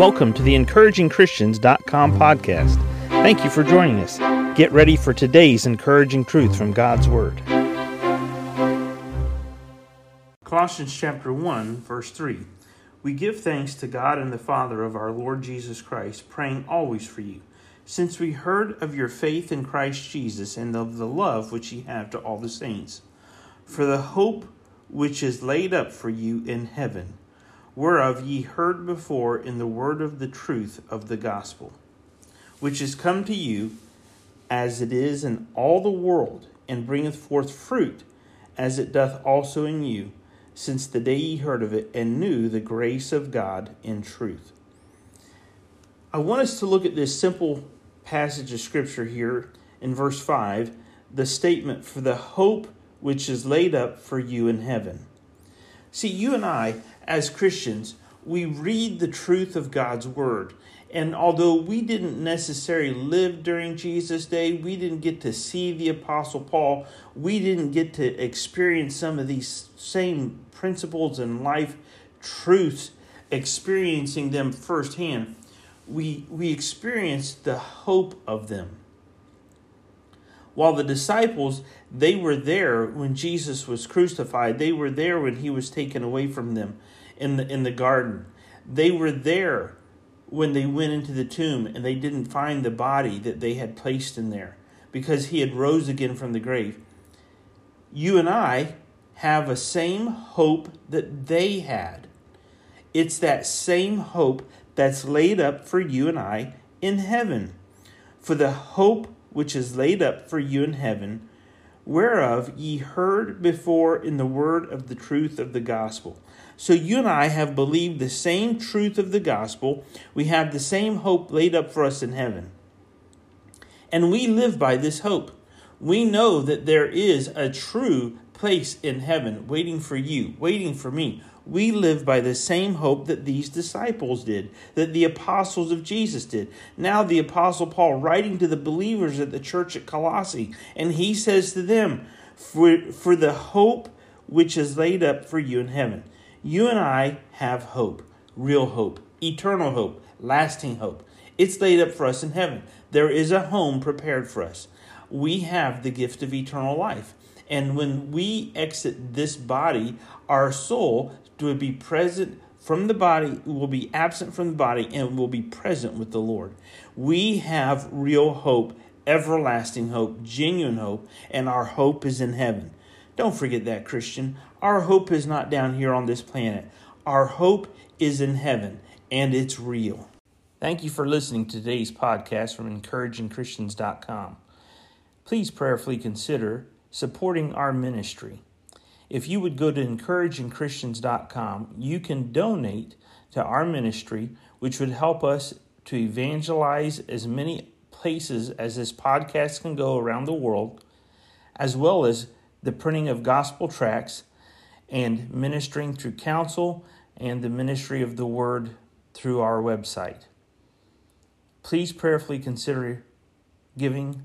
Welcome to the encouragingchristians.com podcast. Thank you for joining us. Get ready for today's encouraging truth from God's Word. Colossians chapter 1, verse 3. We give thanks to God and the Father of our Lord Jesus Christ, praying always for you, since we heard of your faith in Christ Jesus and of the love which ye have to all the saints, for the hope which is laid up for you in heaven whereof ye heard before in the word of the truth of the gospel, which is come to you as it is in all the world, and bringeth forth fruit, as it doth also in you, since the day ye heard of it, and knew the grace of God in truth. I want us to look at this simple passage of Scripture here in verse 5, the statement, For the hope which is laid up for you in heaven. See, you and I, as Christians, we read the truth of God's Word. And although we didn't necessarily live during Jesus' day, we didn't get to see the Apostle Paul, we didn't get to experience some of these same principles and life truths, experiencing them firsthand, we, we experienced the hope of them. While the disciples, they were there when Jesus was crucified. They were there when he was taken away from them in the in the garden. They were there when they went into the tomb and they didn't find the body that they had placed in there because he had rose again from the grave. You and I have a same hope that they had. It's that same hope that's laid up for you and I in heaven. For the hope which is laid up for you in heaven, whereof ye heard before in the word of the truth of the gospel. So you and I have believed the same truth of the gospel. We have the same hope laid up for us in heaven. And we live by this hope. We know that there is a true place in heaven waiting for you, waiting for me, we live by the same hope that these disciples did, that the apostles of Jesus did. Now, the apostle Paul writing to the believers at the church at Colossae, and he says to them, For, for the hope which is laid up for you in heaven. You and I have hope, real hope, eternal hope, lasting hope. It's laid up for us in heaven. There is a home prepared for us. We have the gift of eternal life. And when we exit this body, our soul will be present from the body, will be absent from the body, and will be present with the Lord. We have real hope, everlasting hope, genuine hope, and our hope is in heaven. Don't forget that, Christian. Our hope is not down here on this planet. Our hope is in heaven, and it's real. Thank you for listening to today's podcast from encouragingchristians.com. Please prayerfully consider supporting our ministry. If you would go to encouragingchristians.com, you can donate to our ministry, which would help us to evangelize as many places as this podcast can go around the world, as well as the printing of gospel tracts and ministering through counsel and the ministry of the word through our website. Please prayerfully consider giving